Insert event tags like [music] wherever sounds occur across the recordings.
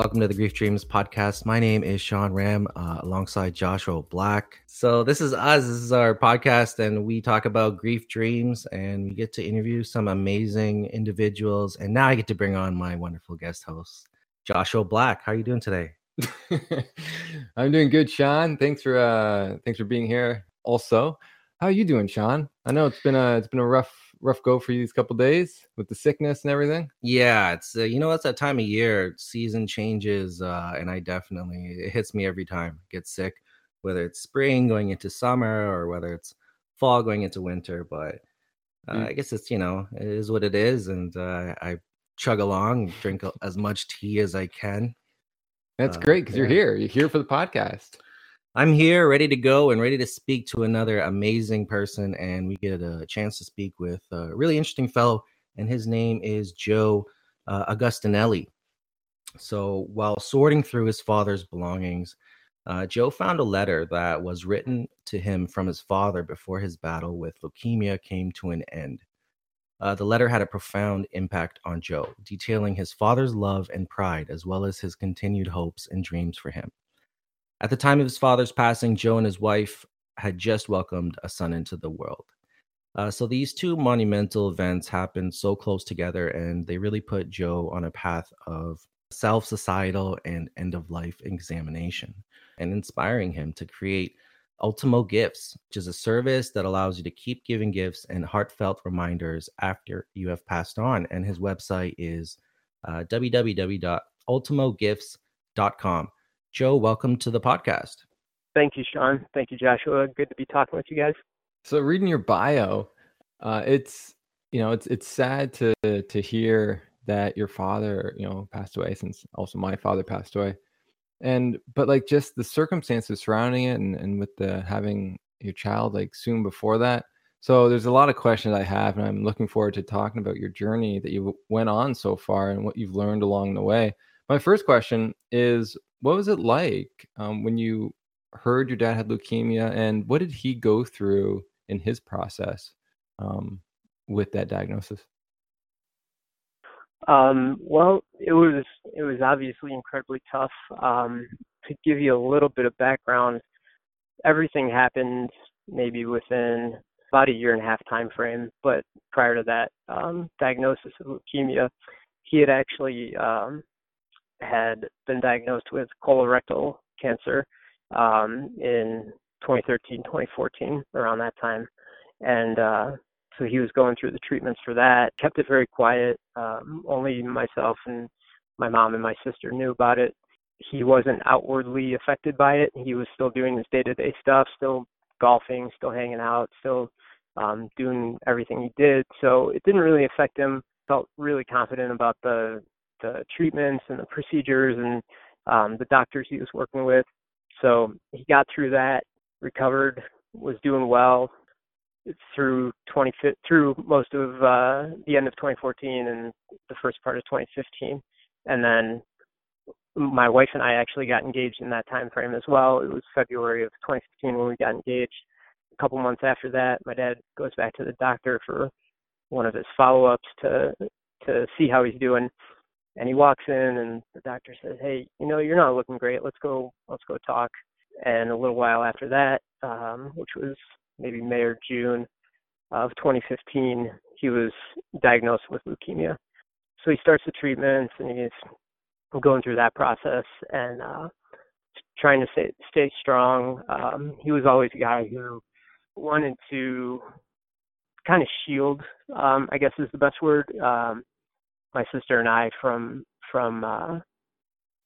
Welcome to the Grief Dreams podcast. My name is Sean Ram uh, alongside Joshua Black. So, this is us. This is our podcast, and we talk about grief dreams and we get to interview some amazing individuals. And now I get to bring on my wonderful guest host, Joshua Black. How are you doing today? [laughs] I'm doing good, Sean. Thanks for uh thanks for being here. Also, how are you doing, Sean? I know it's been a it's been a rough rough go for you these couple days with the sickness and everything. Yeah, it's uh, you know it's that time of year, season changes, uh, and I definitely it hits me every time. Get sick, whether it's spring going into summer or whether it's fall going into winter. But uh, Mm. I guess it's you know it is what it is, and uh, I chug along, drink as much tea as I can. That's Uh, great because you're here. You're here for the podcast. I'm here, ready to go, and ready to speak to another amazing person. And we get a chance to speak with a really interesting fellow, and his name is Joe uh, Augustinelli. So, while sorting through his father's belongings, uh, Joe found a letter that was written to him from his father before his battle with leukemia came to an end. Uh, the letter had a profound impact on Joe, detailing his father's love and pride, as well as his continued hopes and dreams for him. At the time of his father's passing, Joe and his wife had just welcomed a son into the world. Uh, so these two monumental events happened so close together, and they really put Joe on a path of self societal and end of life examination and inspiring him to create Ultimo Gifts, which is a service that allows you to keep giving gifts and heartfelt reminders after you have passed on. And his website is uh, www.ultimogifts.com. Joe, welcome to the podcast. Thank you, Sean. Thank you, Joshua. Good to be talking with you guys. So reading your bio, uh, it's you know it's it's sad to to hear that your father you know passed away since also my father passed away, and but like just the circumstances surrounding it and and with the having your child like soon before that. So there's a lot of questions I have, and I'm looking forward to talking about your journey that you went on so far and what you've learned along the way. My first question is, what was it like um, when you heard your dad had leukemia, and what did he go through in his process um, with that diagnosis? Um, well, it was it was obviously incredibly tough. Um, to give you a little bit of background, everything happened maybe within about a year and a half time frame. But prior to that um, diagnosis of leukemia, he had actually um, had been diagnosed with colorectal cancer um, in 2013, 2014, around that time, and uh, so he was going through the treatments for that. Kept it very quiet. Um, only myself and my mom and my sister knew about it. He wasn't outwardly affected by it. He was still doing his day-to-day stuff, still golfing, still hanging out, still um, doing everything he did. So it didn't really affect him. Felt really confident about the the treatments and the procedures and um, the doctors he was working with. So he got through that, recovered, was doing well through 20 through most of uh, the end of 2014 and the first part of 2015, and then my wife and I actually got engaged in that time frame as well. It was February of 2015 when we got engaged. A couple months after that, my dad goes back to the doctor for one of his follow-ups to to see how he's doing and he walks in and the doctor says hey you know you're not looking great. Let's go let's go talk. And a little while after that um which was maybe may or june of 2015 he was diagnosed with leukemia. So he starts the treatments and he's going through that process and uh trying to stay stay strong. Um he was always a guy who wanted to kind of shield um i guess is the best word um my sister and I from from uh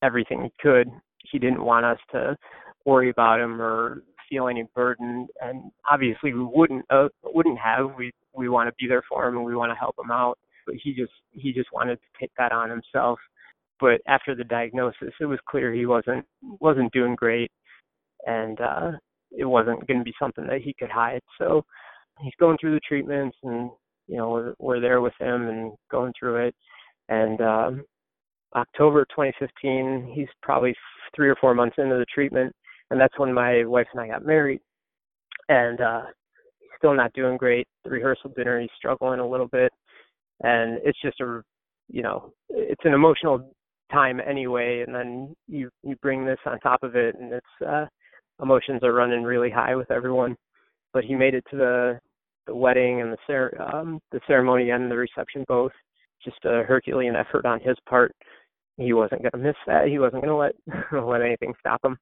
everything he could. He didn't want us to worry about him or feel any burden. And obviously we wouldn't uh, wouldn't have. We we want to be there for him and we want to help him out. But he just he just wanted to take that on himself. But after the diagnosis it was clear he wasn't wasn't doing great. And uh it wasn't going to be something that he could hide. So he's going through the treatments and you know we're we're there with him and going through it. And um October 2015 he's probably 3 or 4 months into the treatment and that's when my wife and I got married. And uh he's still not doing great. The rehearsal dinner he's struggling a little bit. And it's just a you know it's an emotional time anyway and then you you bring this on top of it and it's uh emotions are running really high with everyone. But he made it to the the wedding and the cer- um the ceremony and the reception both. Just a herculean effort on his part. He wasn't going to miss that. He wasn't going to let [laughs] let anything stop him.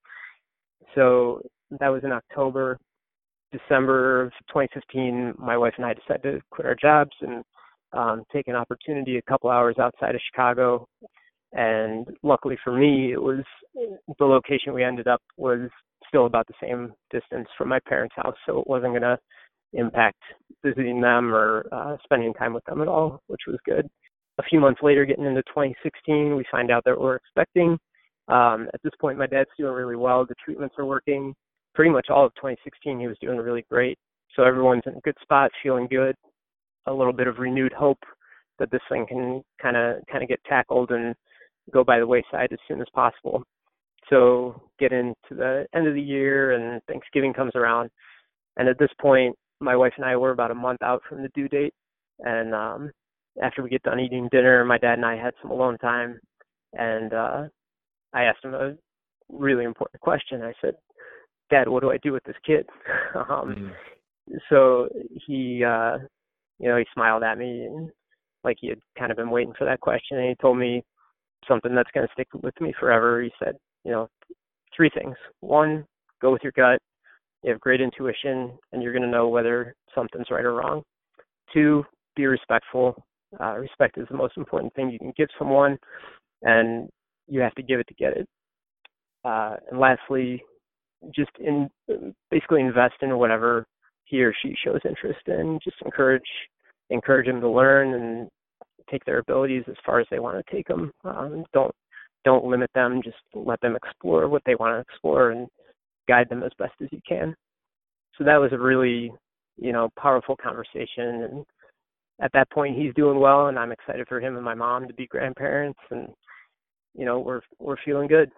So that was in october. December of 2015 my wife and i decided to quit our jobs and um, take an opportunity a couple hours outside of Chicago. And luckily for me, it was the location we ended up was still about the same distance from my parents' house, so it wasn't going to impact visiting them or uh, spending time with them at all, which was good. A few months later, getting into 2016, we find out that we're expecting. Um, at this point, my dad's doing really well. The treatments are working. Pretty much all of 2016, he was doing really great. So everyone's in a good spot, feeling good a little bit of renewed hope that this thing can kind of kind of get tackled and go by the wayside as soon as possible. So get into the end of the year and Thanksgiving comes around, and at this point, my wife and I were about a month out from the due date, and um, after we get done eating dinner, my dad and I had some alone time, and uh, I asked him a really important question. I said, "Dad, what do I do with this kid?" [laughs] um, mm. So he uh, you know, he smiled at me and like he had kind of been waiting for that question and he told me something that's going to stick with me forever. He said, you know, three things. One, go with your gut. You have great intuition and you're going to know whether something's right or wrong. Two, be respectful. Uh, respect is the most important thing you can give someone and you have to give it to get it. Uh, and lastly, just in basically invest in whatever he or she shows interest in. Just encourage encourage them to learn and take their abilities as far as they want to take them. Um, don't don't limit them. Just let them explore what they want to explore and guide them as best as you can. So that was a really you know powerful conversation and at that point he's doing well and I'm excited for him and my mom to be grandparents and you know we're we're feeling good.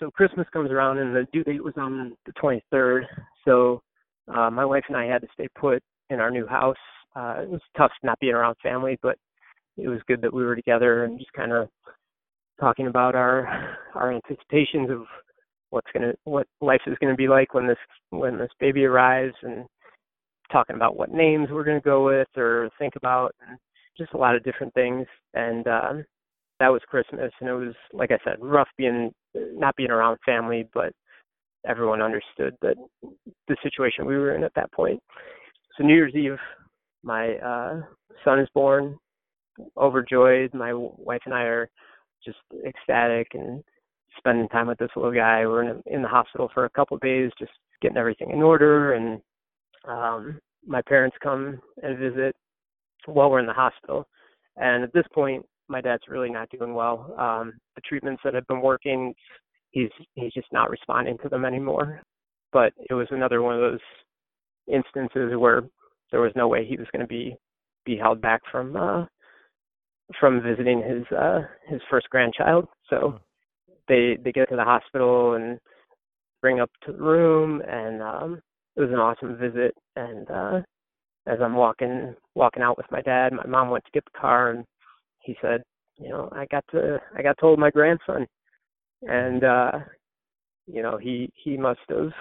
So Christmas comes around and the due date was on the 23rd. So uh, my wife and I had to stay put in our new house. Uh, it was tough not being around family, but it was good that we were together and just kind of talking about our our anticipations of what's gonna what life is gonna be like when this when this baby arrives and talking about what names we're gonna go with or think about and just a lot of different things and um that was Christmas and it was like I said rough being not being around family but everyone understood that the situation we were in at that point. So New Year's Eve, my uh, son is born, overjoyed. My wife and I are just ecstatic and spending time with this little guy. We're in, in the hospital for a couple of days, just getting everything in order. And um, my parents come and visit while we're in the hospital. And at this point, my dad's really not doing well. Um, the treatments that have been working, he's he's just not responding to them anymore. But it was another one of those instances where there was no way he was going to be be held back from uh from visiting his uh his first grandchild. So they they get to the hospital and bring up to the room and um it was an awesome visit. And uh as I'm walking walking out with my dad, my mom went to get the car and he said, you know, I got to I got to hold my grandson. And uh you know he he must have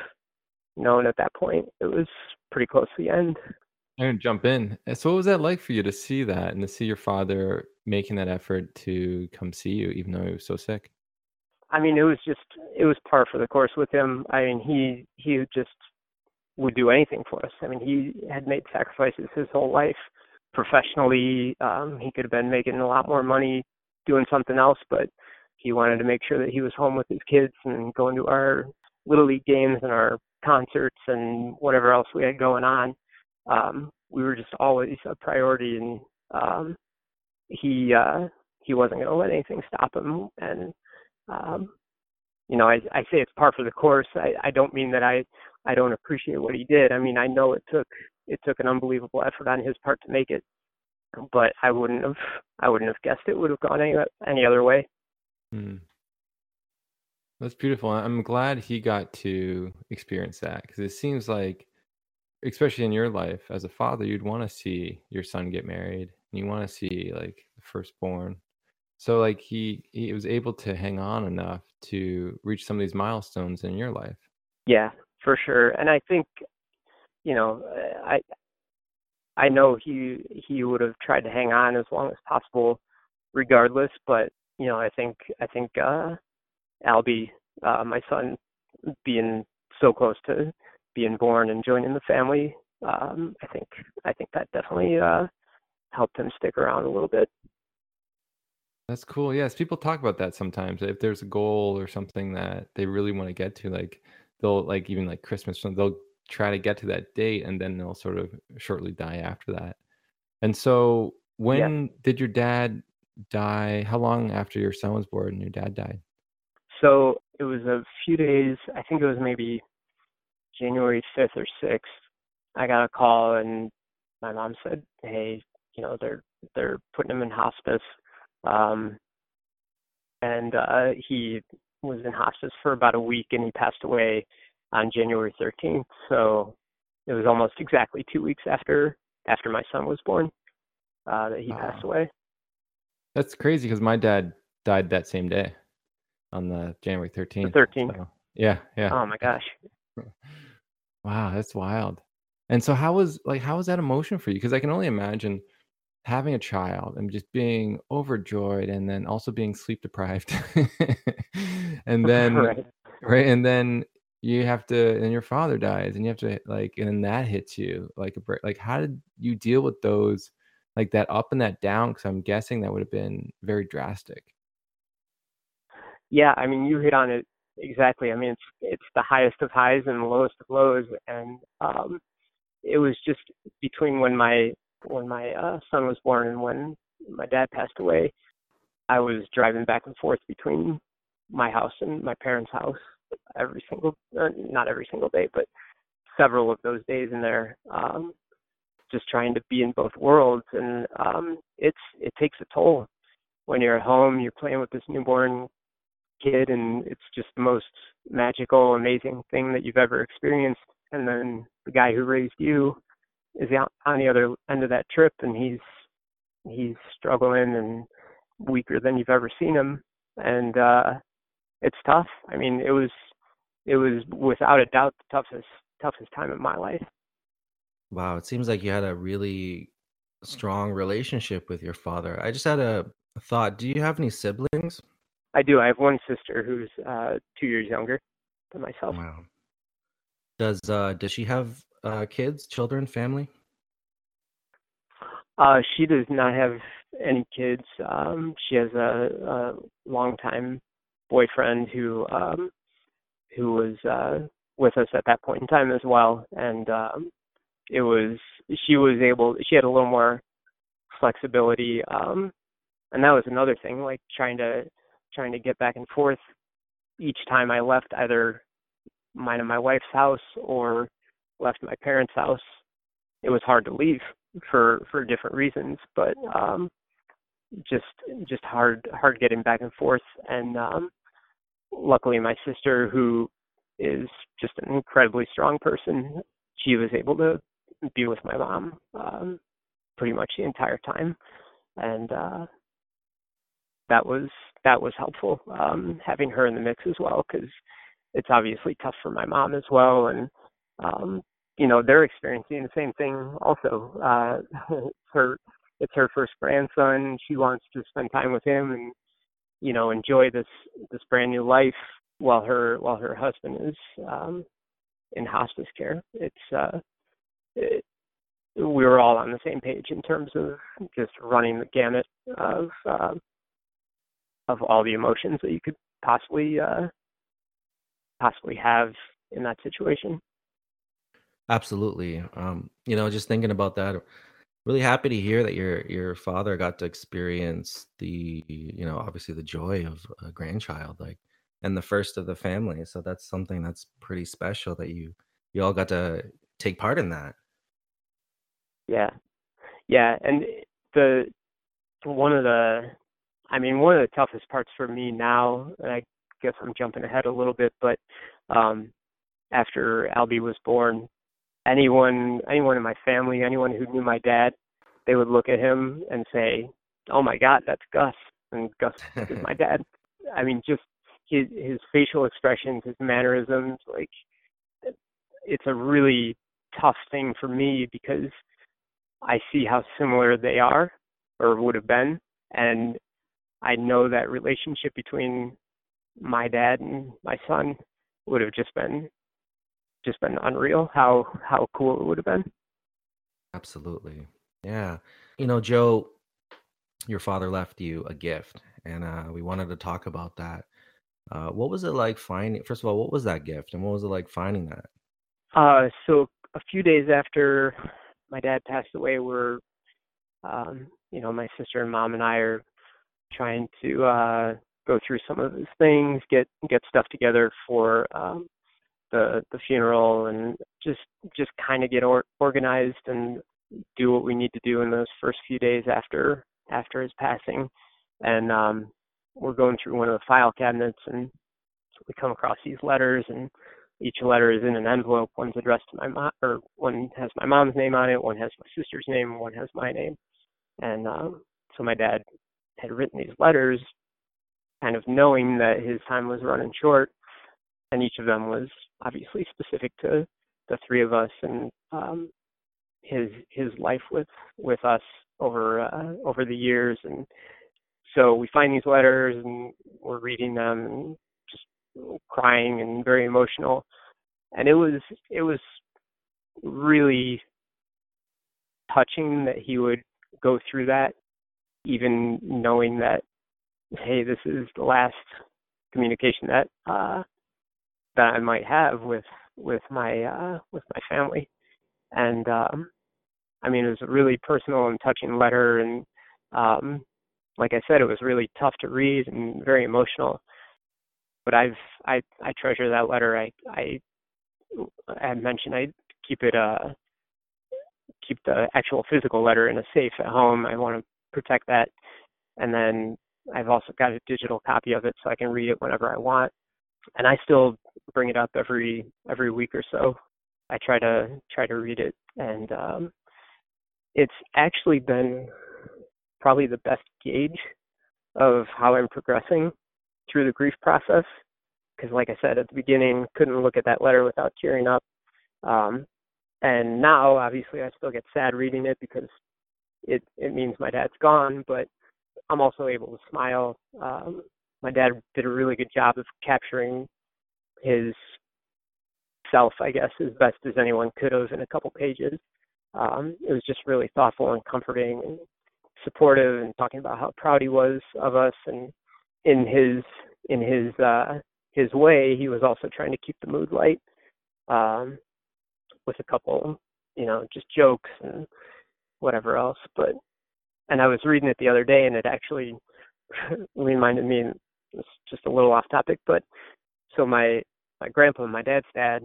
known at that point it was pretty close to the end. I'm gonna jump in. So what was that like for you to see that and to see your father making that effort to come see you even though he was so sick i mean it was just it was par for the course with him i mean he he just would do anything for us i mean he had made sacrifices his whole life professionally um he could have been making a lot more money doing something else but he wanted to make sure that he was home with his kids and going to our little league games and our concerts and whatever else we had going on. Um, we were just always a priority, and um, he uh, he wasn't going to let anything stop him. And um, you know, I, I say it's par for the course. I, I don't mean that I I don't appreciate what he did. I mean, I know it took it took an unbelievable effort on his part to make it, but I wouldn't have I wouldn't have guessed it would have gone any any other way. Mm. That's beautiful. I'm glad he got to experience that because it seems like especially in your life as a father, you'd want to see your son get married, and you want to see like the firstborn. So like he he was able to hang on enough to reach some of these milestones in your life. Yeah, for sure. And I think, you know, I I know he he would have tried to hang on as long as possible, regardless. But you know, I think I think uh, Albie, uh, my son, being so close to being born and joining the family, um, I think I think that definitely uh, helped him stick around a little bit. That's cool. Yes, people talk about that sometimes. If there's a goal or something that they really want to get to, like they'll like even like Christmas, they'll try to get to that date and then they'll sort of shortly die after that. And so when yeah. did your dad die? How long after your son was born and your dad died? So it was a few days, I think it was maybe January 5th or 6th. I got a call and my mom said, "Hey, you know, they're they're putting him in hospice." Um and uh he was in hospice for about a week and he passed away on January 13th. So it was almost exactly two weeks after after my son was born uh, that he wow. passed away. That's crazy because my dad died that same day on the January 13th. The 13th. So, yeah, yeah. Oh my gosh. [laughs] wow, that's wild. And so how was like how was that emotion for you? Because I can only imagine having a child and just being overjoyed and then also being sleep deprived. [laughs] And [laughs] then right. right and then you have to and your father dies and you have to like and then that hits you like a break like how did you deal with those like that up and that down? Because i'm guessing that would have been very drastic. Yeah i mean you hit on it exactly. I mean it's it's the highest of highs and the lowest of lows. And um it was just between when my when my uh, son was born and when my dad passed away, I was driving back and forth between my house and my parents' house every single, uh, not every single day, but several of those days in there, um, just trying to be in both worlds. And um, it's it takes a toll when you're at home. You're playing with this newborn kid, and it's just the most magical, amazing thing that you've ever experienced. And then the guy who raised you is out on the other end of that trip and he's he's struggling and weaker than you've ever seen him. And uh it's tough. I mean it was it was without a doubt the toughest toughest time in my life. Wow it seems like you had a really strong relationship with your father. I just had a thought. Do you have any siblings? I do. I have one sister who's uh two years younger than myself. Wow. Does uh does she have uh, kids, children, family? Uh, she does not have any kids. Um, she has a, a longtime boyfriend who um, who was uh, with us at that point in time as well, and um, it was she was able. She had a little more flexibility, um, and that was another thing. Like trying to trying to get back and forth each time I left either mine and my wife's house or left my parents' house, it was hard to leave for for different reasons, but um just just hard hard getting back and forth. And um luckily my sister who is just an incredibly strong person, she was able to be with my mom um pretty much the entire time. And uh that was that was helpful um having her in the mix as well because it's obviously tough for my mom as well. And um you know they're experiencing the same thing also. Uh it's [laughs] her it's her first grandson. She wants to spend time with him and you know enjoy this this brand new life while her while her husband is um in hospice care. It's uh it, we were all on the same page in terms of just running the gamut of uh, of all the emotions that you could possibly uh possibly have in that situation Absolutely. Um, you know, just thinking about that, really happy to hear that your your father got to experience the, you know, obviously the joy of a grandchild, like, and the first of the family. So that's something that's pretty special that you you all got to take part in that. Yeah. Yeah, and the one of the I mean, one of the toughest parts for me now, and I guess I'm jumping ahead a little bit, but um after Albie was born, anyone anyone in my family, anyone who knew my dad, they would look at him and say, "Oh my God, that's Gus," and Gus [laughs] is my dad. I mean, just his his facial expressions, his mannerisms, like it's a really tough thing for me because I see how similar they are or would have been, and I know that relationship between my dad and my son would have just been just been unreal how how cool it would have been. Absolutely. Yeah. You know joe your father left you a gift and uh, we wanted to talk about that. Uh, what was it like finding first of all what was that gift and what was it like finding that? Uh, so a few days after my dad passed away we're um, you know my sister and mom and i are trying to uh, go through some of his things, get get stuff together for um, the the funeral, and just just kind of get or, organized and do what we need to do in those first few days after after his passing. And um, we're going through one of the file cabinets, and we come across these letters, and each letter is in an envelope. One's addressed to my mom, or one has my mom's name on it, one has my sister's name, one has my name. And um, so my dad had written these letters kind of knowing that his time was running short, and each of them was obviously specific to the three of us and um, his his life with with us over uh, over the years. And so we find these letters and we're reading them and just crying and very emotional. And it was it was really touching that he would go through that, even knowing that hey, this is the last communication that uh, that I might have with with my uh, with my family, and um, I mean it was a really personal and touching letter, and um, like I said, it was really tough to read and very emotional. But I've I I treasure that letter. I I I mentioned I keep it uh keep the actual physical letter in a safe at home. I want to protect that. And then I've also got a digital copy of it so I can read it whenever I want. And I still bring it up every every week or so. I try to try to read it and um it's actually been probably the best gauge of how I'm progressing through the grief process because like I said at the beginning couldn't look at that letter without tearing up um and now obviously I still get sad reading it because it it means my dad's gone but I'm also able to smile. Um, my dad did a really good job of capturing his self, I guess, as best as anyone could have in a couple pages. Um, it was just really thoughtful and comforting and supportive and talking about how proud he was of us and in his in his uh his way he was also trying to keep the mood light um with a couple you know just jokes and whatever else but and I was reading it the other day, and it actually [laughs] reminded me. It's just a little off topic, but so my my grandpa, my dad's dad,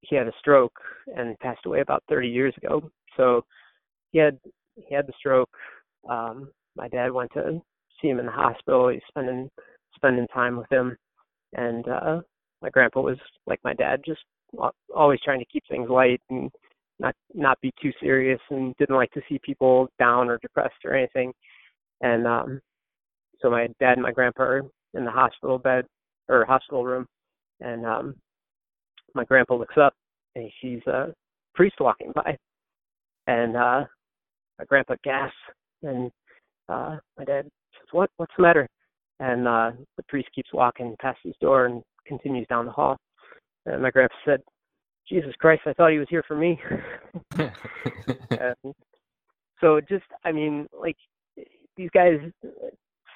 he had a stroke and passed away about 30 years ago. So he had he had the stroke. Um, my dad went to see him in the hospital. He's spending spending time with him, and uh, my grandpa was like my dad, just always trying to keep things light and not not be too serious and didn't like to see people down or depressed or anything. And um so my dad and my grandpa are in the hospital bed or hospital room and um my grandpa looks up and he sees a priest walking by and uh my grandpa gasps and uh my dad says, What what's the matter? And uh the priest keeps walking past his door and continues down the hall. And my grandpa said, Jesus Christ, I thought he was here for me. [laughs] so just, I mean, like these guys,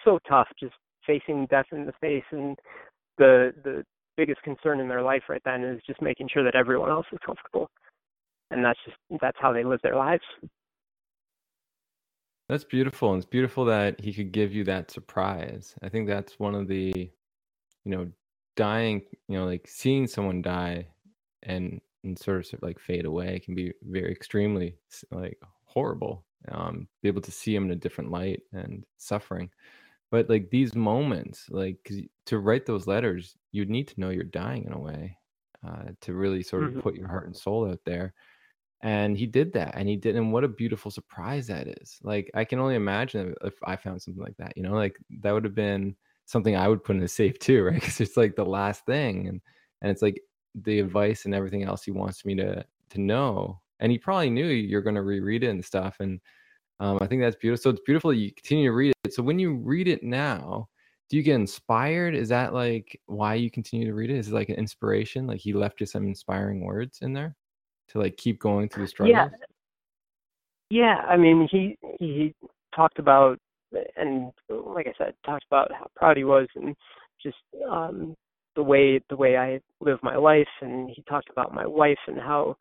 so tough, just facing death in the face, and the the biggest concern in their life right then is just making sure that everyone else is comfortable, and that's just that's how they live their lives. That's beautiful, and it's beautiful that he could give you that surprise. I think that's one of the, you know, dying, you know, like seeing someone die and and sort of like fade away can be very extremely like horrible um be able to see them in a different light and suffering but like these moments like to write those letters you'd need to know you're dying in a way uh, to really sort of mm-hmm. put your heart and soul out there. And he did that and he did and what a beautiful surprise that is. Like i can only imagine if i found something like that you know like that would have been something i would put in a safe too right? Because it's like the last thing and and it's like the advice and everything else he wants me to to know. And he probably knew you're going to reread it and stuff and um, i think that's beautiful so it's beautiful you continue to read it. So when you read it now do you get inspired? Is that like why you continue to read it? Is it like an inspiration? Like he left you some inspiring words in there to like keep going through the struggles? Yeah. Yeah, I mean, he he talked about and like I said, talked about how proud he was and just um the way the way I live my life. And he talked about my wife and how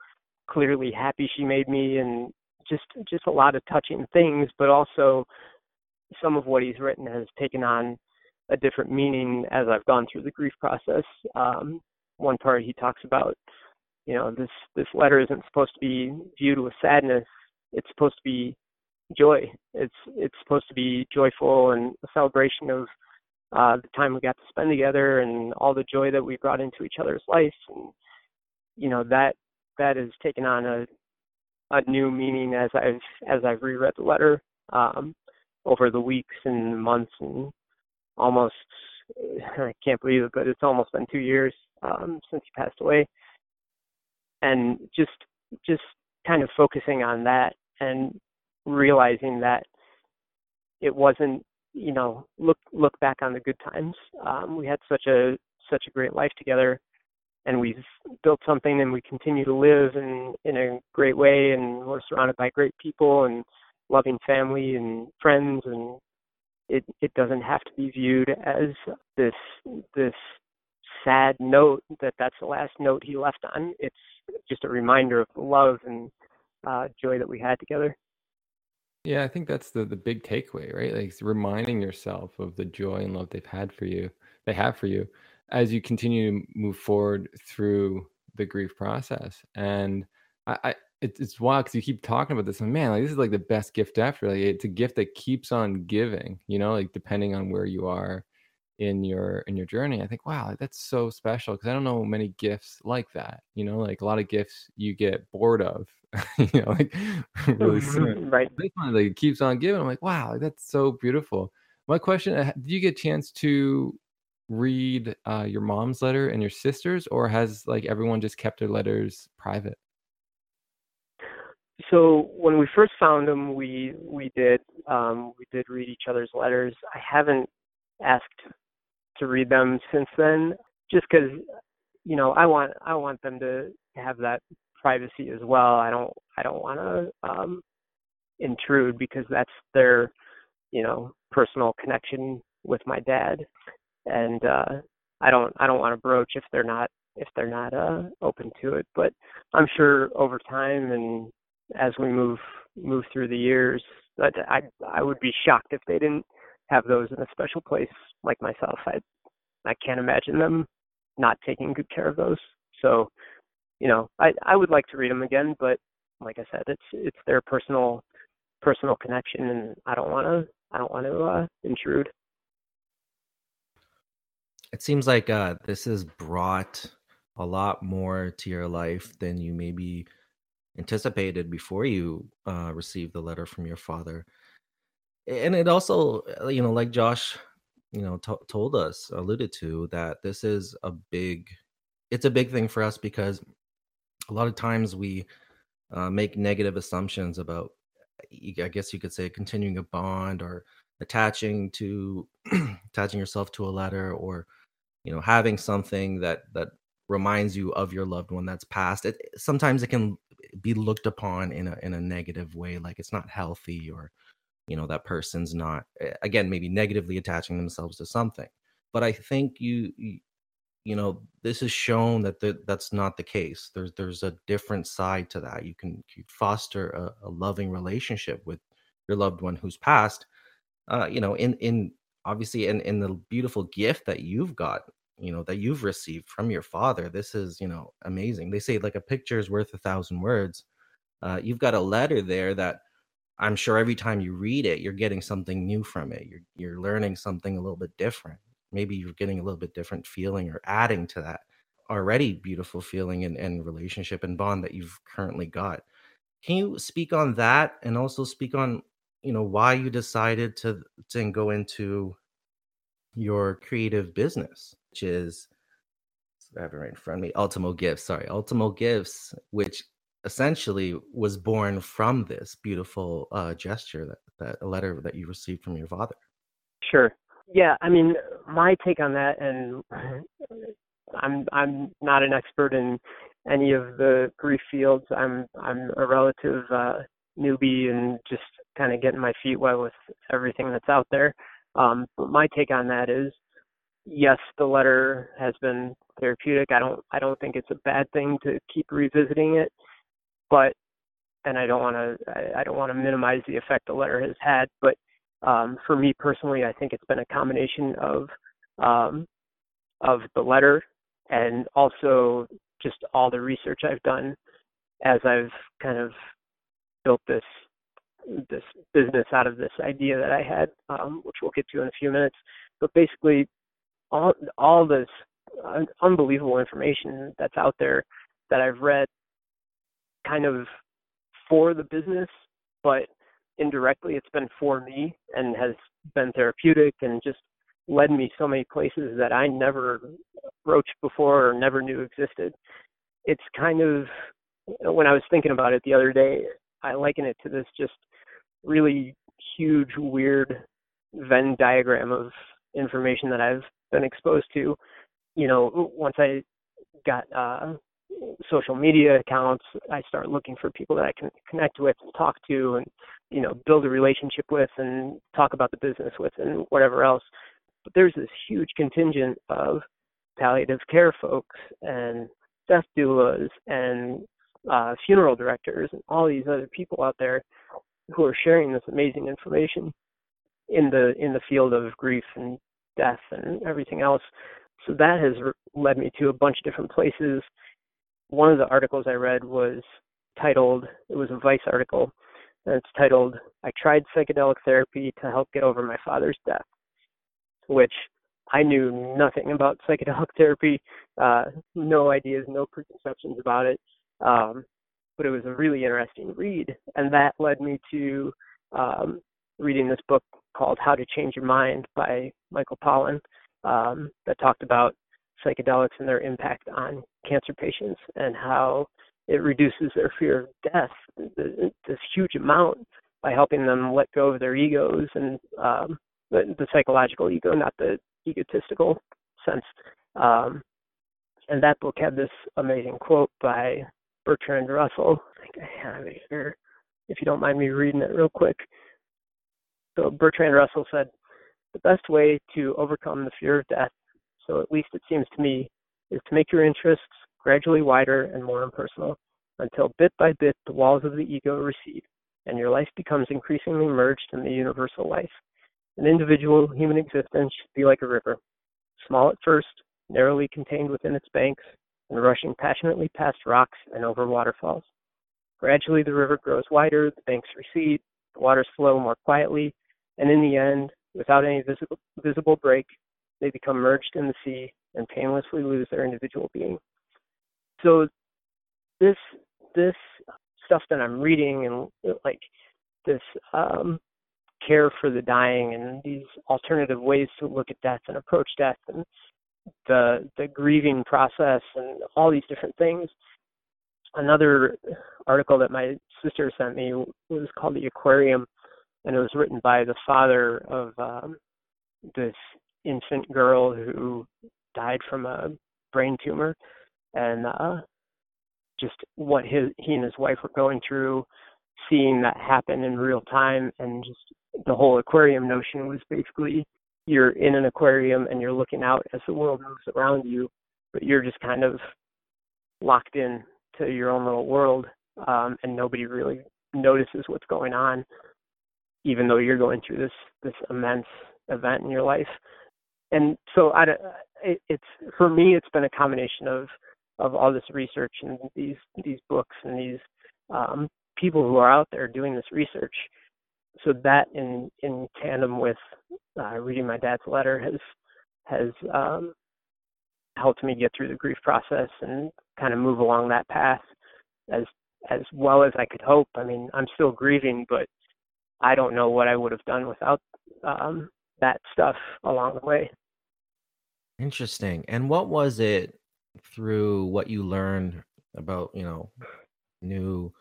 clearly happy she made me and just just a lot of touching things, but also some of what he's written has taken on a different meaning as I've gone through the grief process. Um, one part he talks about you know this this letter isn't supposed to be viewed with sadness. It's supposed to be joy. It's it's supposed to be joyful and a celebration of uh the time we got to spend together and all the joy that we brought into each other's life. And you know that that has taken on a a new meaning as i've as i've reread the letter um over the weeks and months and almost [laughs] i can't believe it but it's almost been two years um since he passed away. And just just kind of focusing on that and realizing that it wasn't you know look look back on the good times. Um we had such a such a great life together and we've built something and we continue to live in in a great way and we're surrounded by great people and loving family and friends and it it doesn't have to be viewed as this this sad note that that's the last note he left on. It's just a reminder of the love and uh, joy that we had together. Yeah, I think that's the the big takeaway, right? Like reminding yourself of the joy and love they've had for you, they have for you, as you continue to move forward through the grief process. And I, I it, it's wild because you keep talking about this, and man, like this is like the best gift ever. Like it's a gift that keeps on giving. You know, like depending on where you are in your in your journey i think wow that's so special because i don't know many gifts like that you know like a lot of gifts you get bored of [laughs] you know like really soon right this one like keeps on giving i'm like wow that's so beautiful my question uh, did you get a chance to read uh, your mom's letter and your sister's or has like everyone just kept their letters private? So when we first found them we we did um we did read each other's letters. I haven't asked to read them since then, just because you know I want I want them to have that privacy as well. I don't I don't want to um, intrude because that's their you know personal connection with my dad, and uh, I don't I don't want to broach if they're not if they're not uh, open to it. But I'm sure over time and as we move move through the years, that I I would be shocked if they didn't have those in a special place like myself. I I can't imagine them not taking good care of those. So, you know, I I would like to read them again, but like I said, it's it's their personal personal connection, and I don't want to I don't want to uh, intrude. It seems like uh, this has brought a lot more to your life than you maybe anticipated before you uh, received the letter from your father. And it also, uh, you know, like Josh you know to- told us alluded to that this is a big it's a big thing for us because a lot of times we uh, make negative assumptions about i guess you could say continuing a bond or attaching to [clears throat] attaching yourself to a letter or you know having something that that reminds you of your loved one that's passed it sometimes it can be looked upon in a in a negative way like it's not healthy or you know that person's not eh, again maybe negatively attaching themselves to something. But i think you you know this has shown that the, that's not the case. There's there's a different side to that. You can foster a, a, loving relationship with your loved one who's passed uh you know in in obviously in in the beautiful gift that you've got you know that you've received from your father this is you know amazing they say like a picture is worth a thousand words uh you've got a letter there that I'm sure every time you read it, you're getting something new from it. You're you're learning something a little bit different. Maybe you're getting a little bit different feeling or adding to that already beautiful feeling and, and relationship and bond that you've currently got. can you speak on that and also speak on you know why you decided to to go into your creative business, which is I have it right in front of me. Ultimo Gifts, sorry, Ultimo Gifts, which essentially was born from this beautiful uh, gesture that that letter that you received from your father. Sure. Yeah, I mean, my take on that, and [clears throat] I'm I'm not an expert in any of the grief fields. I'm I'm a relative uh, newbie and just kind of getting my feet wet with everything that's out there. Um, but my take on that is, yes, the letter has been therapeutic. I don't I don't think it's a bad thing to keep revisiting it, but and I don't want to I, I don't want to minimize the effect the letter has had, but um, for me personally, I think it's been a combination of um, of the letter and also just all the research I've done as I've kind of built this this business out of this idea that I had, um, which we'll get to in a few minutes. But basically, all all this unbelievable information that's out there that I've read, kind of for the business, but indirectly it's been for me and has been therapeutic and just led me so many places that I never broached before or never knew existed. It's kind of when I was thinking about it the other day, I liken it to this just really huge, weird Venn diagram of information that I've been exposed to. You know, once I got uh, social media accounts, I start looking for people that I can connect with and talk to and, you know, build a relationship with and talk about the business with and whatever else. But there's this huge contingent of palliative care folks and death doulas and uh, funeral directors and all these other people out there who are sharing this amazing information in the in the field of grief and death and everything else. So that has led me to a bunch of different places. One of the articles I read was titled, it was a Vice article, and it's titled, I tried psychedelic therapy to help get over my father's death, which I knew nothing about psychedelic [laughs] therapy, uh, no ideas, no preconceptions about it. Um, but it was a really interesting read, and that led me to um, reading this book called How to Change Your Mind by Michael Pollan um, that talked about psychedelics and their impact on cancer patients and how it reduces their fear of death this huge amount by helping them let go of their egos and um, the, the psychological ego, not the egotistical sense. Um, and that book had this amazing quote by Bertrand Russell. I think I have it here. If you don't mind me reading it real quick. So Bertrand Russell said, the best way to overcome the fear of death, so at least it seems to me, is to make your interests gradually wider and more impersonal until bit by bit the walls of the ego recede and your life becomes increasingly merged in the universal life. An individual human existence should be like a river, small at first, narrowly contained within its banks, and rushing passionately past rocks and over waterfalls. Gradually, the river grows wider, the banks recede, the waters flow more quietly, and in the end, without any visible, visible break, they become merged in the sea and painlessly lose their individual being. So, this this stuff that I'm reading and like this um, care for the dying and these alternative ways to look at death and approach death and the the grieving process and all these different things. Another article that my sister sent me was called The Aquarium, and it was written by the father of um, this infant girl who died from a brain tumor, and uh, just what his he and his wife were going through, seeing that happen in real time, and just the whole aquarium notion was basically you're in an aquarium and you're looking out as the world moves around you, but you're just kind of locked in to your own little world, um, and nobody really notices what's going on, even though you're going through this this immense event in your life. And so, I, it, it's for me, it's been a combination of of all this research and these these books and these um, people who are out there doing this research so that in in tandem with uh, reading my dad's letter has has um, helped me get through the grief process and kind of move along that path as as well as I could hope. I mean, I'm still grieving, but I don't know what I would have done without um, that stuff along the way. Interesting. And what was it through what you learned about, you know, new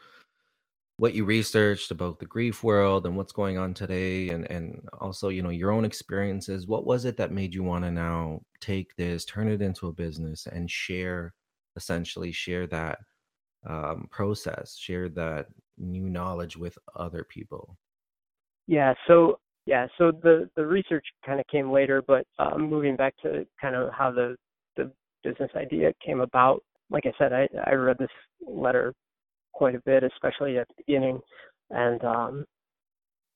what you researched about the grief world and what's going on today and and also you know your own experiences what was it that made you want to now take this turn it into a business and share essentially share that um, process share that new knowledge with other people? Yeah so yeah so the the research kind of came later but um, moving back to kind of how the the business idea came about like i said i i read this letter quite a bit, especially at the beginning. And um,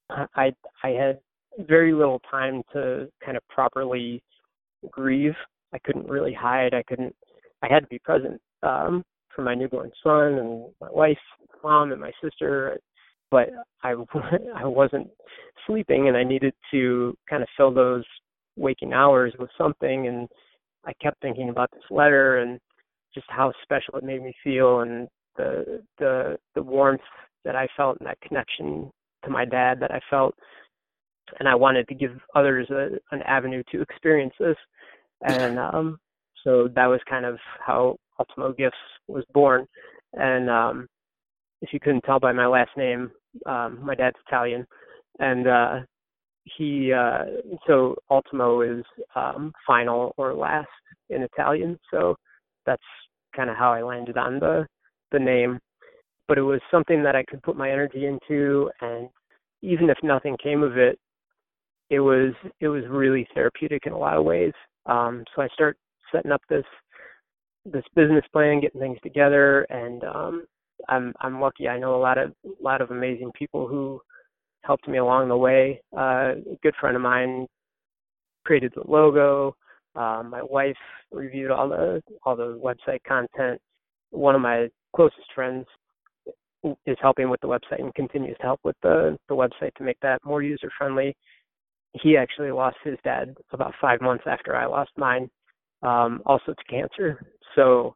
I I had very little time to kind of properly grieve. I couldn't really hide. I couldn't. I had to be present um, for my newborn son and my wife, mom, and my sister. But I [laughs] I wasn't sleeping, and I needed to kind of fill those waking hours with something. And I kept thinking about this letter and just how special it made me feel, and the the the warmth that I felt and that connection to my dad that I felt, and I wanted to give others a, an avenue to experience this, and um, so that was kind of how Ultimo Gifts was born. And um, if you couldn't tell by my last name, um, my dad's Italian, and uh, he uh, so Ultimo is um, final or last in Italian. So that's kind of how I landed on the the name, but it was something that I could put my energy into, and even if nothing came of it, it was it was really therapeutic in a lot of ways. Um, so I start setting up this this business plan, getting things together, and um, I'm I'm lucky. I know a lot of a lot of amazing people who helped me along the way. Uh, a good friend of mine created the logo. Uh, my wife reviewed all the all the website content. One of my closest friends is helping with the website and continues to help with the the website to make that more user friendly. He actually lost his dad about five months after I lost mine, um, also to cancer. So,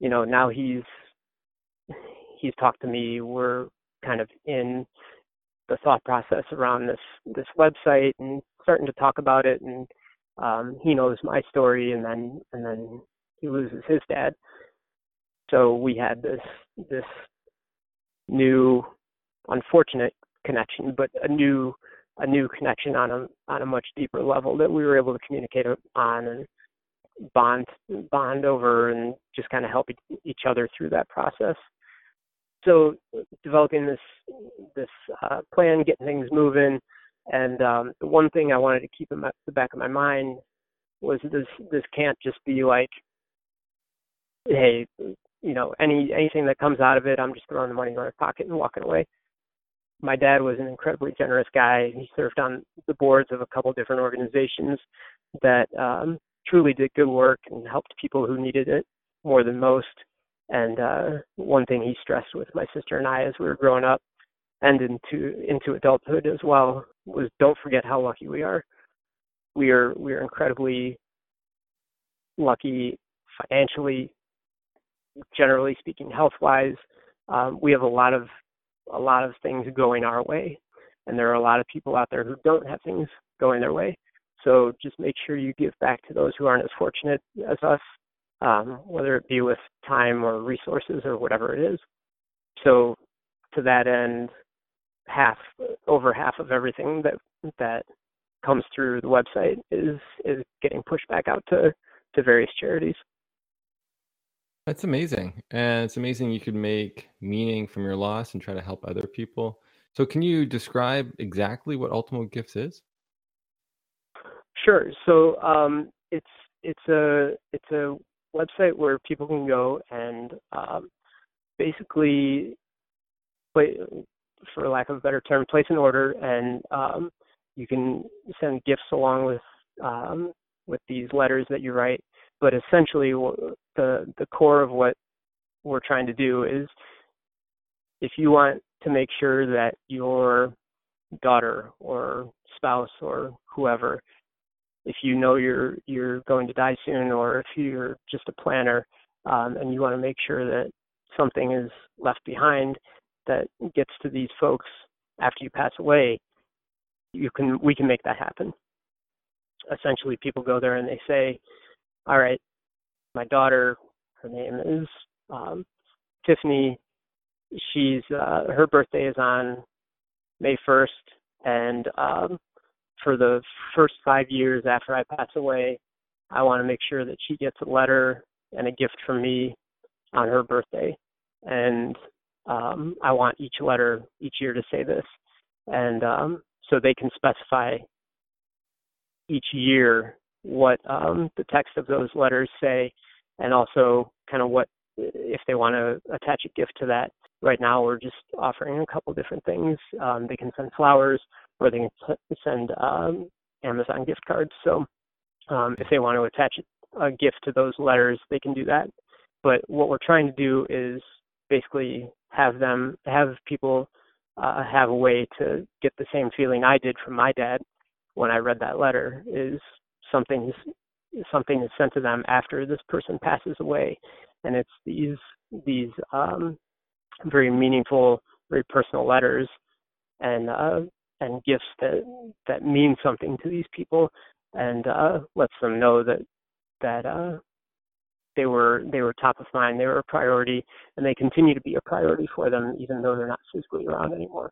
you know, now he's he's talked to me. We're kind of in the thought process around this this website and starting to talk about it. And um, he knows my story, and then and then he loses his dad so we had this this new unfortunate connection, but a new a new connection on a on a much deeper level that we were able to communicate on and bond bond over and just kind of help each other through that process. So developing this this uh, plan, getting things moving, and um, the one thing I wanted to keep in my, the back of my mind was this this can't just be like, hey, you know, any anything that comes out of it, I'm just throwing the money in my pocket and walking away. My dad was an incredibly generous guy. He served on the boards of a couple different organizations that um, truly did good work and helped people who needed it more than most. And uh, one thing he stressed with my sister and I as we were growing up and into into adulthood as well was don't forget how lucky we are. We are we are incredibly lucky financially, generally speaking, health wise, um, we have a lot of a lot of things going our way, and there are a lot of people out there who don't have things going their way. So just make sure you give back to those who aren't as fortunate as us, um, whether it be with time or resources or whatever it is. So to that end, half over half of everything that that comes through the website is is getting pushed back out to to various charities. That's amazing. And it's amazing you could make meaning from your loss and try to help other people. So can you describe exactly what Ultimo Gifts is? Sure. So um, it's it's a it's a website where people can go and um, basically play, for lack of a better term, place an order, and um, you can send gifts along with um, with these letters that you write but essentially the the core of what we're trying to do is if you want to make sure that your daughter or spouse or whoever if you know you're you're going to die soon or if you're just a planner um, and you want to make sure that something is left behind that gets to these folks after you pass away, you can we can make that happen. Essentially, people go there and they say, "All right, my daughter, her name is um, Tiffany. She's uh, her birthday is on May 1st, and um, for the first five years after I pass away, I want to make sure that she gets a letter and a gift from me on her birthday. And um, I want each letter each year to say this. And um, so they can specify each year what um, the text of those letters say and also kind of what if they want to attach a gift to that. Right now, we're just offering a couple different things. Um, they can send flowers, or they can send um, Amazon gift cards. So, um, if they want to attach a gift to those letters, they can do that. But what we're trying to do is basically have them have people uh, have a way to get the same feeling I did from my dad when I read that letter. Is something something is sent to them after this person passes away, and it's these these um, very meaningful, very personal letters and uh, and gifts that that mean something to these people, and uh, lets them know that that uh, they were they were top of mind, they were a priority, and they continue to be a priority for them, even though they're not physically around anymore.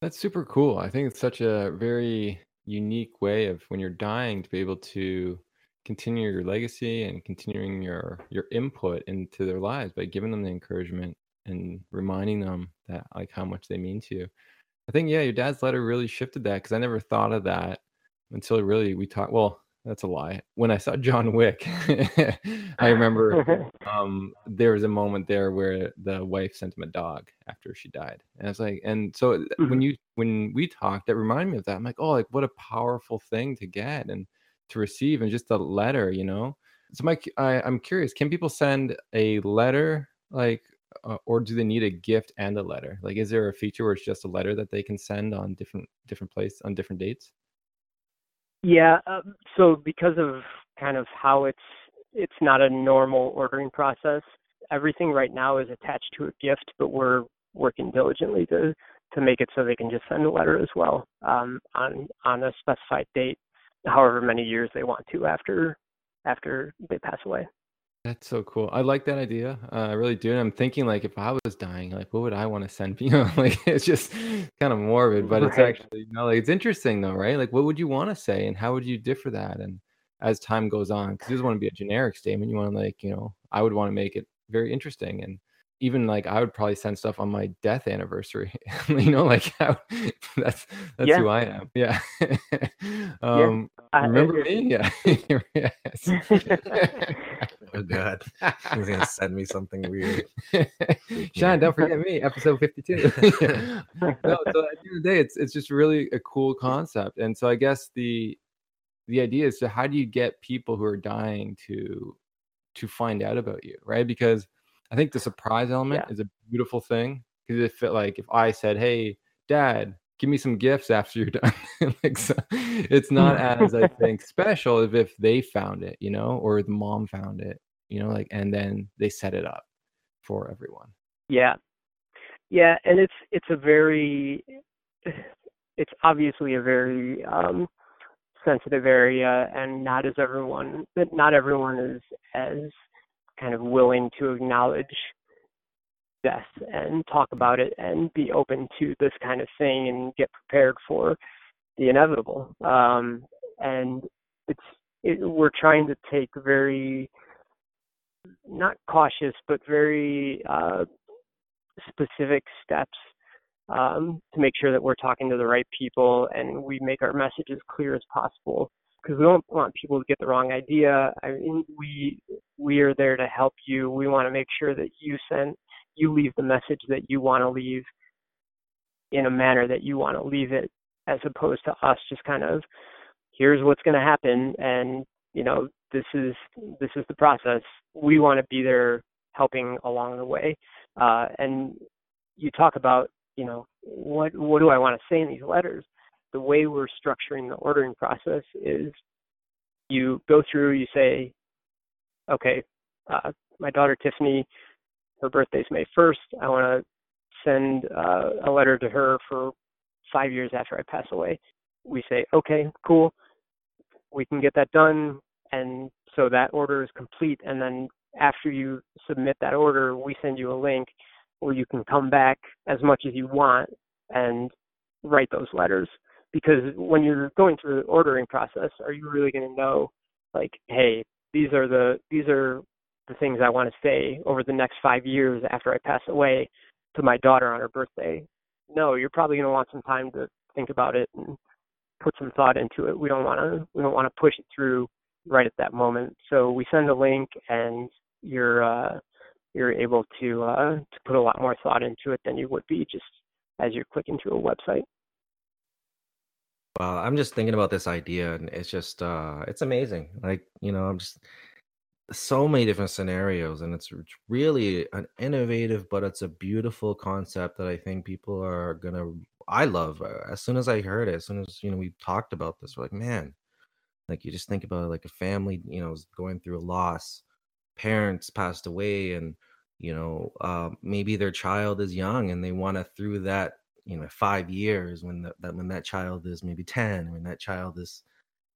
That's super cool. I think it's such a very unique way of when you're dying to be able to continue your legacy and continuing your your input into their lives by giving them the encouragement and reminding them that like how much they mean to you. I think yeah, your dad's letter really shifted that because I never thought of that until really we talked. Well, that's a lie. When I saw John Wick, [laughs] I remember [laughs] um, there was a moment there where the wife sent him a dog after she died, and I was like, and so mm-hmm. when you when we talked, that reminded me of that. I'm like, oh, like what a powerful thing to get and to receive, and just a letter, you know. So, Mike, I, I'm curious, can people send a letter like uh, or do they need a gift and a letter like is there a feature where it's just a letter that they can send on different different place on different dates yeah. Um, so because of kind of how it's it's not a normal ordering process, everything right now is attached to a gift, but we're working diligently to to make it so they can just send a letter as well um, on on a specified date, however many years they want to after after they pass away. That's so cool. I like that idea. Uh, I really do. And I'm thinking like if I was dying, like what would I want to send? [laughs] You know, like it's just kind of morbid, but it's actually you know like it's interesting though, right? Like what would you want to say, and how would you differ that? And as time goes on, because you just want to be a generic statement, you want to like you know I would want to make it very interesting and even like I would probably send stuff on my death anniversary. [laughs] you know, like [laughs] how, that's that's yeah. who I am. Yeah. [laughs] um, yeah. remember me? Yeah. oh God, he's gonna send me something weird. Sean, don't forget me. Episode fifty-two. no, so at the end of the day, it's it's just really a cool concept, and so I guess the the idea is so how do you get people who are dying to to find out about you, right? Because I think the surprise element yeah. is a beautiful thing because if it like if I said, "Hey, Dad, give me some gifts after you're [laughs] done," [laughs] like so, it's not as I [laughs] think special as if they found it, you know, or the mom found it, you know, like and then they set it up for everyone. Yeah, yeah, and it's it's a very it's obviously a very um, sensitive area, and not as everyone not everyone is as kind of willing to acknowledge death and talk about it and be open to this kind of thing and get prepared for the inevitable. Um, and it's it, we're trying to take very not cautious but very uh, specific steps um, to make sure that we're talking to the right people and we make our message as clear as possible because we don't want people to get the wrong idea. I mean, we we are there to help you. We want to make sure that you send you leave the message that you want to leave in a manner that you want to leave it, as opposed to us just kind of here's what's going to happen and you know this is this is the process. We want to be there helping along the way. Uh, and you talk about you know what what do I want to say in these letters? The way we're structuring the ordering process is you go through, you say, okay, uh, my daughter Tiffany, her birthday's May 1st. I want to send uh, a letter to her for five years after I pass away. We say, okay, cool, we can get that done, and so that order is complete. And then after you submit that order, we send you a link where you can come back as much as you want and write those letters. Because when you're going through the ordering process, are you really going to know, like, hey, these are the these are the things I want to say over the next five years after I pass away to my daughter on her birthday. No, you're probably going to want some time to think about it and put some thought into it. We don't want to we don't want to push it through right at that moment. So we send a link and you're uh, you're able to uh, to put a lot more thought into it than you would be just as you're clicking through a website. Well, I'm just thinking about this idea, and it's just uh, it's amazing. Like you know, I'm just so many different scenarios, and it's really an innovative, but it's a beautiful concept that I think people are gonna. I love. Uh, as soon as I heard it, as soon as you know we talked about this, we're like, man, like you just think about it, like a family, you know, is going through a loss, parents passed away, and you know, uh, maybe their child is young and they want to through that you know five years when the, that when that child is maybe 10 when that child is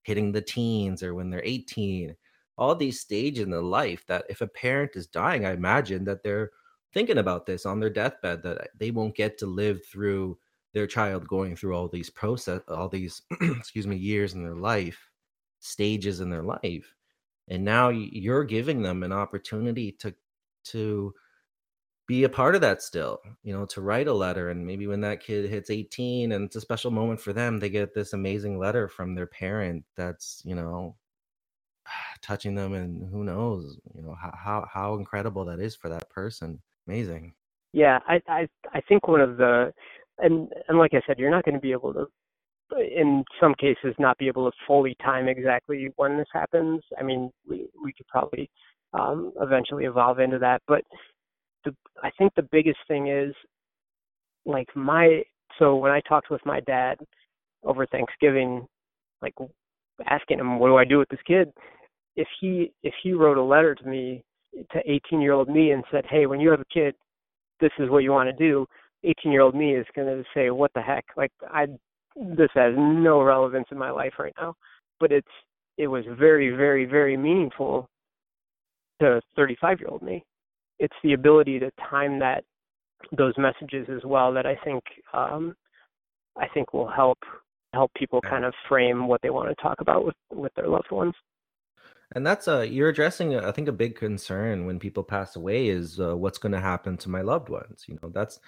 hitting the teens or when they're 18 all these stages in the life that if a parent is dying i imagine that they're thinking about this on their deathbed that uh, they won't get to live through their child going through all these process all these [clears throat] excuse me years in their life stages in their life. And now you're giving them an opportunity to to be a part of that still you know to write a letter and maybe when that kid hits 18 and it's a special moment for them they get this amazing letter from their parent that's you know [sighs] touching them and who knows you know how how, how incredible that is for that person. Amazing. Yeah i i i think one of the and and like i said you're not going to be able to in some cases not be able to fully time exactly when this happens. I mean we we could probably um eventually evolve into that but the I think the biggest thing is like my so when I talked with my dad over Thanksgiving, like asking him what do I do with this kid, if he if he wrote a letter to me to 18 year old me and said, hey, when you have a kid, this is what you want to do. 18 year old me is going to say, what the heck? Like I this has no relevance in my life right now. But it's it was very very very meaningful to 35 year old me it's the ability to time that those messages as well that I think um, I think will help help people kind of frame what they want to talk about with with their loved ones. And that's uh you're addressing I think a big concern when people pass away is uh, what's going to happen to my loved ones. You know, that's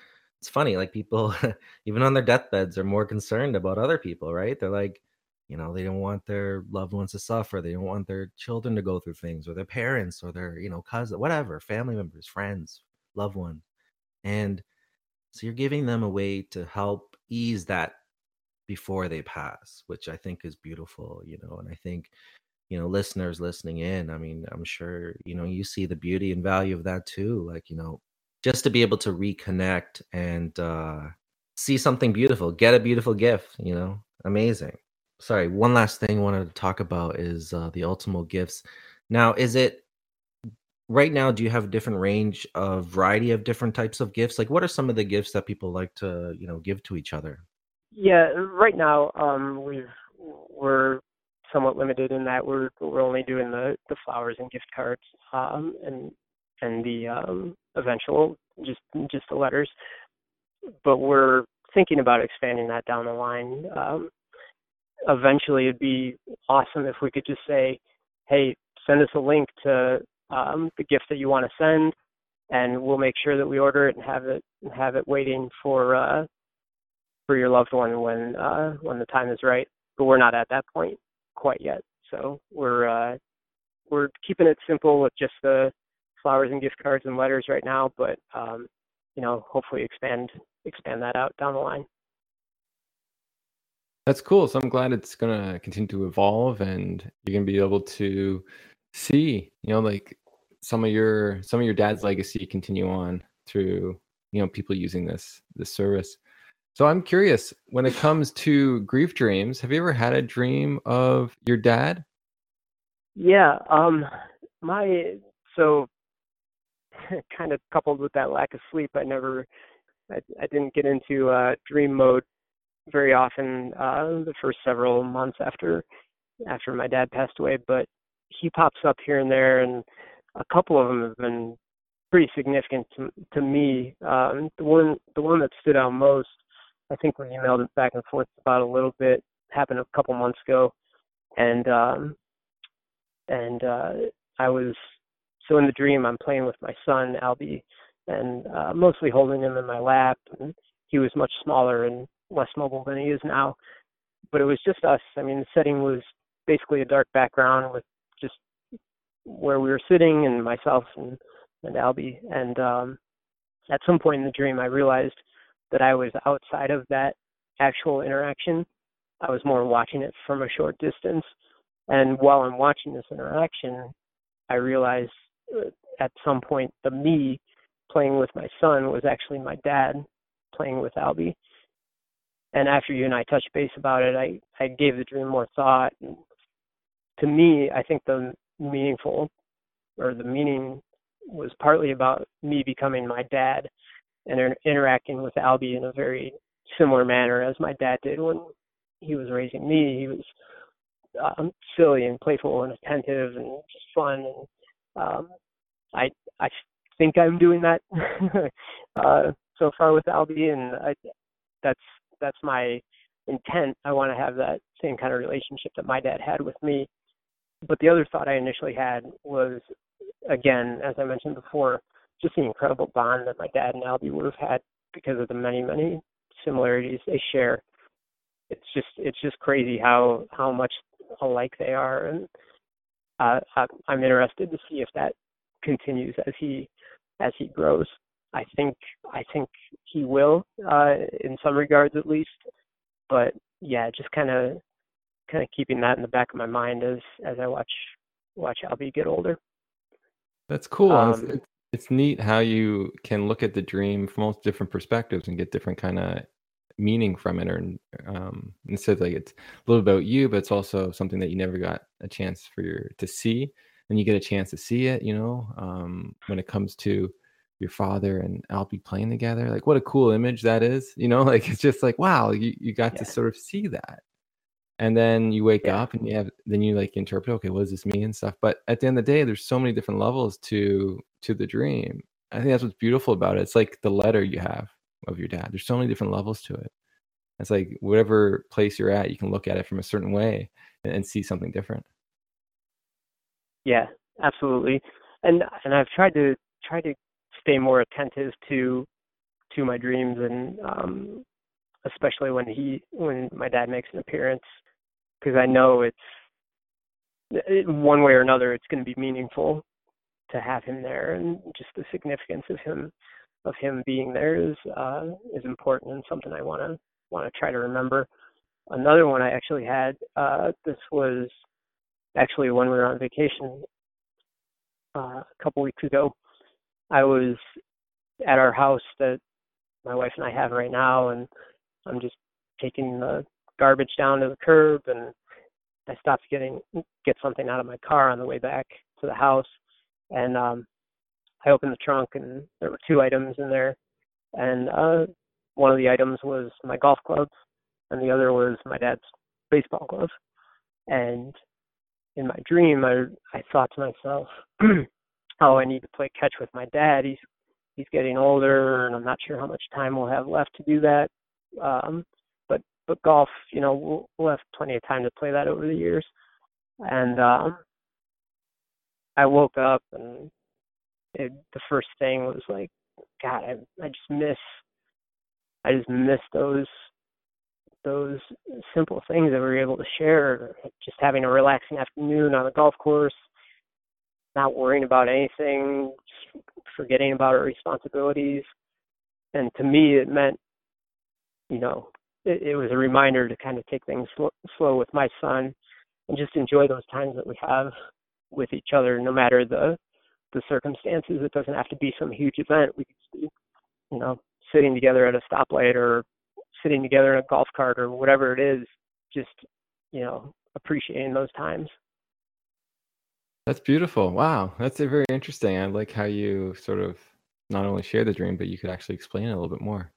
it's funny like people [laughs] even on their deathbeds are more concerned about other people, right? They're like you know they don't want their loved ones to suffer they don't want their children to go through things or their parents or their you know cousin whatever family members friends loved one. and so you're giving them a way to help ease that before they pass which i think is beautiful you know and i think you know listeners listening in i mean i'm sure you know you see the beauty and value of that too like you know just to be able to reconnect and uh see something beautiful get a beautiful gift you know amazing sorry, one last thing I wanted to talk about is uh, the Ultimo gifts. Now, is it right now? Do you have a different range of variety of different types of gifts? Like, what are some of the gifts that people like to, you know, give to each other? Yeah, right now um, we've we're somewhat limited in that we're we're only doing the the flowers and gift cards um, and and the um, eventual just just the letters, but we're thinking about expanding that down the line. Um, eventually it'd be awesome if we could just say, hey, send us a link to um, the gift that you want to send, and we'll make sure that we order it and have it have it waiting for uh, for your loved one when uh, when the time is right. But we're not at that point quite yet, so we're uh, we're keeping it simple with just the flowers and gift cards and letters right now. But um, you know, hopefully expand expand that out down the line. That's cool. So I'm glad it's gonna continue to evolve, and you're gonna be able to see, you know, like some of your some of your dad's legacy continue on through, you know, people using this this service. So I'm curious when it comes to grief dreams. Have you ever had a dream of your dad? Yeah. Um. My so [laughs] kind of coupled with that lack of sleep, I never, I, I didn't get into uh, dream mode very often uh, the first several months after after my dad passed away. But he pops up here and there, and a couple of them have been pretty significant to, to me. Um, the one the one that stood out most, I think we emailed it back and forth about a little bit, happened a couple months ago, and um, and uh, I was so in the dream I'm playing with my son Albie, and uh, mostly holding him in my lap. And he was much smaller and less mobile than he is now, but it was just us. I mean, the setting was basically a dark background with just where we were sitting and myself and and Albie. And um, at some point in the dream, I realized that I was outside of that actual interaction. I was more watching it from a short distance. And while I'm watching this interaction, I realized uh, at some point the me playing with my son was actually my dad playing with Albie. And after you and I touched base about it, I, I gave the dream more thought. And to me, I think the meaningful or the meaning was partly about me becoming my dad and inter- interacting with Albie in a very similar manner as my dad did when he was raising me. He was um, silly and playful and attentive and just fun. And um, I I think I'm doing that [laughs] uh, so far with Albie, and I, that's that's my intent. I want to have that same kind of relationship that my dad had with me. But the other thought I initially had was again, as I mentioned before, just the incredible bond that my dad and Albie would have had because of the many, many similarities they share. It's just it's just crazy how how much alike they are, and uh, I'm interested to see if that continues as he as he grows. I think I think he will uh, in some regards at least, but yeah, just kind of kind of keeping that in the back of my mind as as I watch watch Albie get older. That's cool. Um, it's, it's neat how you can look at the dream from all different perspectives and get different kind of meaning from it or um instead like it's a little about you but it's also something that you never got a chance for your to see and you get a chance to see it you know um when it comes to your father and Albie playing together like what a cool image that is you know [laughs] like it's just like wow you, you got yeah. to sort of see that. And then you wake yeah. up and you have then you like interpret okay what does this mean and stuff. But at the end of the day there's so many different levels to to the dream. I think that's what's beautiful about it. It's like the letter you have of your dad. There's so many different levels to it. It's like whatever place you're at you can look at it from a certain way and, and see something different. Yeah absolutely. And and i've tried to try to stay more attentive to to my dreams and um especially when he when my dad makes an appearance because I know it's it, one way or another it's going to be meaningful to have him there, and just the significance of him of him being there is uh, is important and something I want to want to try to remember. Another one I actually had. Uh, this was actually when we were on vacation uh, a couple weeks ago. I was at our house that my wife and I have right now, and I'm just taking the garbage down to the curb and I stopped getting get something out of my car on the way back to the house and um I opened the trunk and there were two items in there and uh one of the items was my golf clubs and the other was my dad's baseball gloves. And in my dream I I thought to myself, [clears throat] Oh, I need to play catch with my dad. He's he's getting older and I'm not sure how much time we'll have left to do that. Um but golf, you know, we'll, we'll have plenty of time to play that over the years. And um, I woke up and it, the first thing was like, God, I I just miss, I just miss those those simple things that we were able to share. Just having a relaxing afternoon on a golf course, not worrying about anything, forgetting about our responsibilities. And to me, it meant, you know, it, it was a reminder to kind of take things slow, slow with my son and just enjoy those times that we have with each other, no matter the the circumstances. It doesn't have to be some huge event. We could be, you know, sitting together at a stoplight or sitting together in a golf cart or whatever it is. Just, you know, appreciating those times. That's beautiful. Wow, that's very interesting. I like how you sort of not only share the dream, but you could actually explain it a little bit more.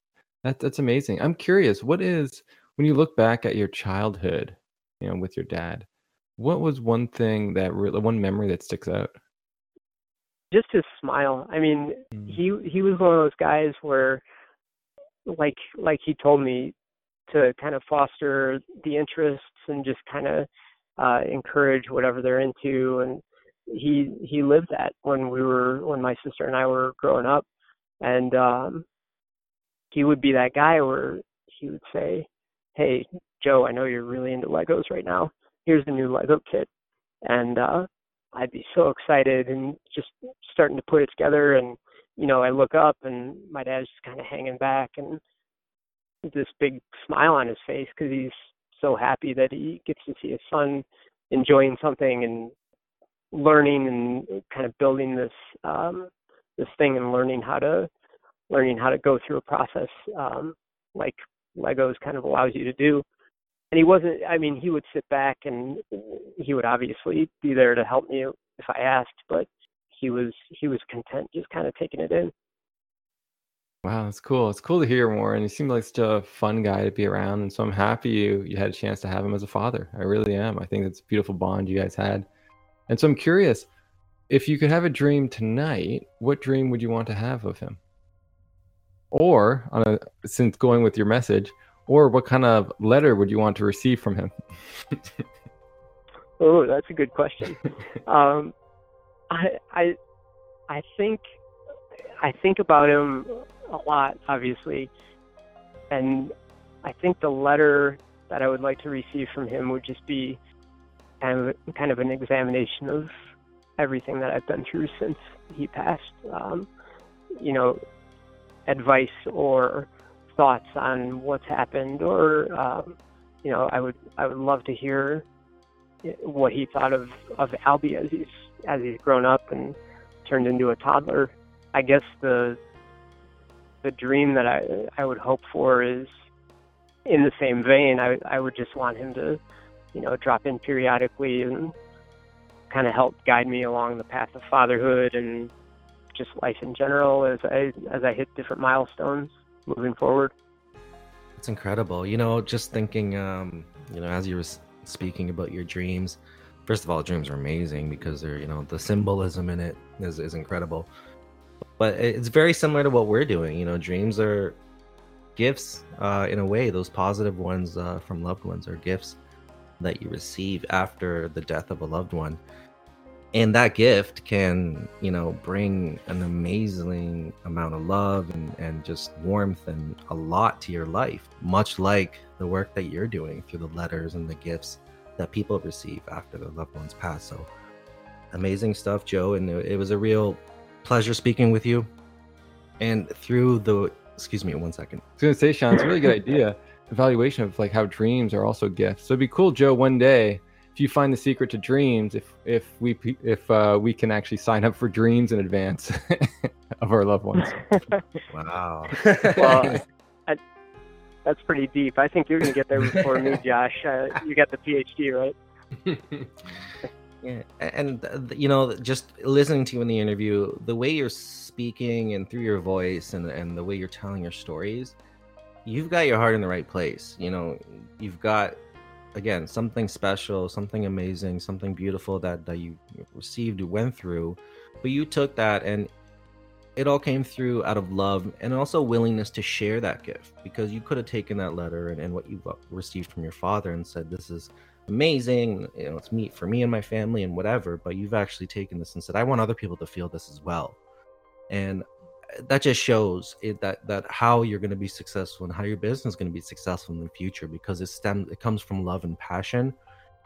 That that's amazing. I'm curious, what is when you look back at your childhood, you know, with your dad, what was one thing that really one memory that sticks out? Just his smile. I mean, Mm. he he was one of those guys where like like he told me to kind of foster the interests and just kind of uh encourage whatever they're into and he he lived that when we were when my sister and I were growing up and um he would be that guy where he would say, "Hey, Joe, I know you're really into Legos right now. Here's the new Lego kit." And uh I'd be so excited and just starting to put it together and you know, I look up and my dad's just kind of hanging back and this big smile on his face because he's so happy that he gets to see his son enjoying something and learning and kind of building this um this thing and learning how to learning how to go through a process um like Legos kind of allows you to do. And he wasn't I mean, he would sit back and he would obviously be there to help me if I asked, but he was he was content just kind of taking it in. Wow, it's cool. It's cool to hear more, and he seemed like such a fun guy to be around. And so I'm happy you you had a chance to have him as a father. I really am. I think it's a beautiful bond you guys had. And so I'm curious, if you could have a dream tonight, what dream would you want to have of him? Or on a since going with your message, or what kind of letter would you want to receive from him? [laughs] Oh, that's a good question. [laughs] um, I I I think I think about him a lot, obviously, and I think the letter that I would like to receive from him would just be kind of kind of an examination of everything that I've been through since he passed. Um, you know, advice or thoughts on what's happened, or um, you know, I would I would love to hear what he thought of of Albie as he's as he's grown up and turned into a toddler. I guess the the dream that I I would hope for is in the same vein. I I would just want him to, you know, drop in periodically and kind of help guide me along the path of fatherhood and just life in general as I as I hit different milestones moving forward. It's incredible. You know, just thinking, um, you know, as you were speaking about your dreams, first of all, dreams are amazing because they're, you know, the symbolism in it is, is incredible. But it's very similar to what we're doing. You know, dreams are gifts uh, in a way. Those positive ones uh, from loved ones are gifts that you receive after the death of a loved one. And that gift can, you know, bring an amazing amount of love and, and just warmth and a lot to your life, much like the work that you're doing through the letters and the gifts that people receive after their loved ones pass. So amazing stuff, Joe. And it, it was a real pleasure speaking with you. And through the, excuse me, one second. I was gonna say, Sean, it's a really good idea. [laughs] Evaluation of like how dreams are also gifts. So it'd be cool, Joe, one day if you find the secret to dreams, if if we if uh, we can actually sign up for dreams in advance [laughs] of our loved ones. [laughs] Wow. well, [laughs] I, that's pretty deep. I think you're gonna get there before me, Josh. Uh, you got the PhD, right? Yeah, and uh, you know, just listening to you in the interview, the way you're speaking and through your voice and and the way you're telling your stories, you've got your heart in the right place. You know, you've got again something special, something amazing, something beautiful that that you received, you went through, but you took that and it all came through out of love and also willingness to share that gift because you could have taken that letter and, and what you received from your father and said this is amazing you know it's meat for me and my family and whatever but you've actually taken this and said i want other people to feel this as well and that just shows it that that how you're going to be successful and how your business is going to be successful in the future because it stems it comes from love and passion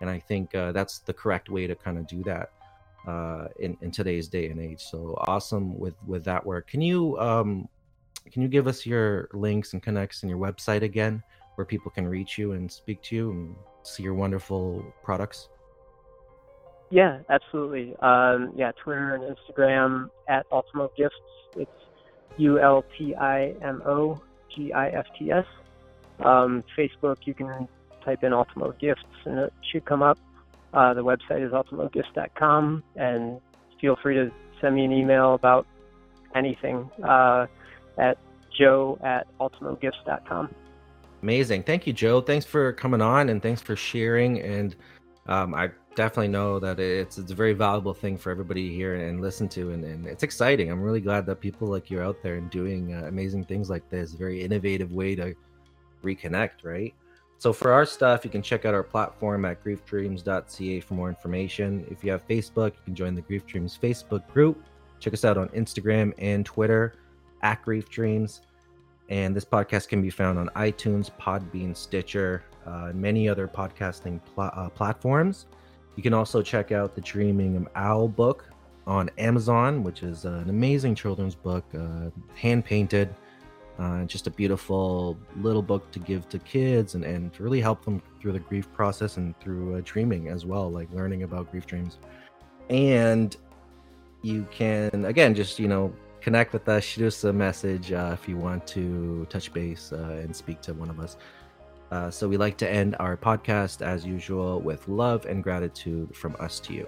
and i think uh, that's the correct way to kind of do that uh, in, in today's day and age so awesome with with that work can you um can you give us your links and connects and your website again where people can reach you and speak to you and see your wonderful products Yeah, absolutely. Um, yeah, Twitter and Instagram at Ultimo Gifts. It's U L T I M O G I F T S. Um, Facebook, you can type in Ultimo Gifts and it should come up. Uh, the website is ultimogifts.com, and feel free to send me an email about anything uh, at joe at ultimogifts.com. Amazing. Thank you, Joe. Thanks for coming on and thanks for sharing. And um, I definitely know that it's it's a very valuable thing for everybody hear and listen to, and, and it's exciting. I'm really glad that people like you are out there and doing uh, amazing things like this. Very innovative way to reconnect, right? So for our stuff, you can check out our platform at griefdreams.ca for more information. If you have Facebook, you can join the Grief Dreams Facebook group. Check us out on Instagram and Twitter at Grief Dreams. And this podcast can be found on iTunes, Podbean, Stitcher, uh, many other podcasting pl- uh, platforms. You can also check out the Dreaming Owl book on Amazon, which is an amazing children's book, uh, hand painted. Uh, just a beautiful little book to give to kids and, and to really help them through the grief process and through uh, dreaming as well, like learning about grief dreams. And you can, again, just, you know, connect with us, shoot us a message uh, if you want to touch base and speak to one of us. Uh, so we like to end our podcast as usual with love and gratitude from us to you.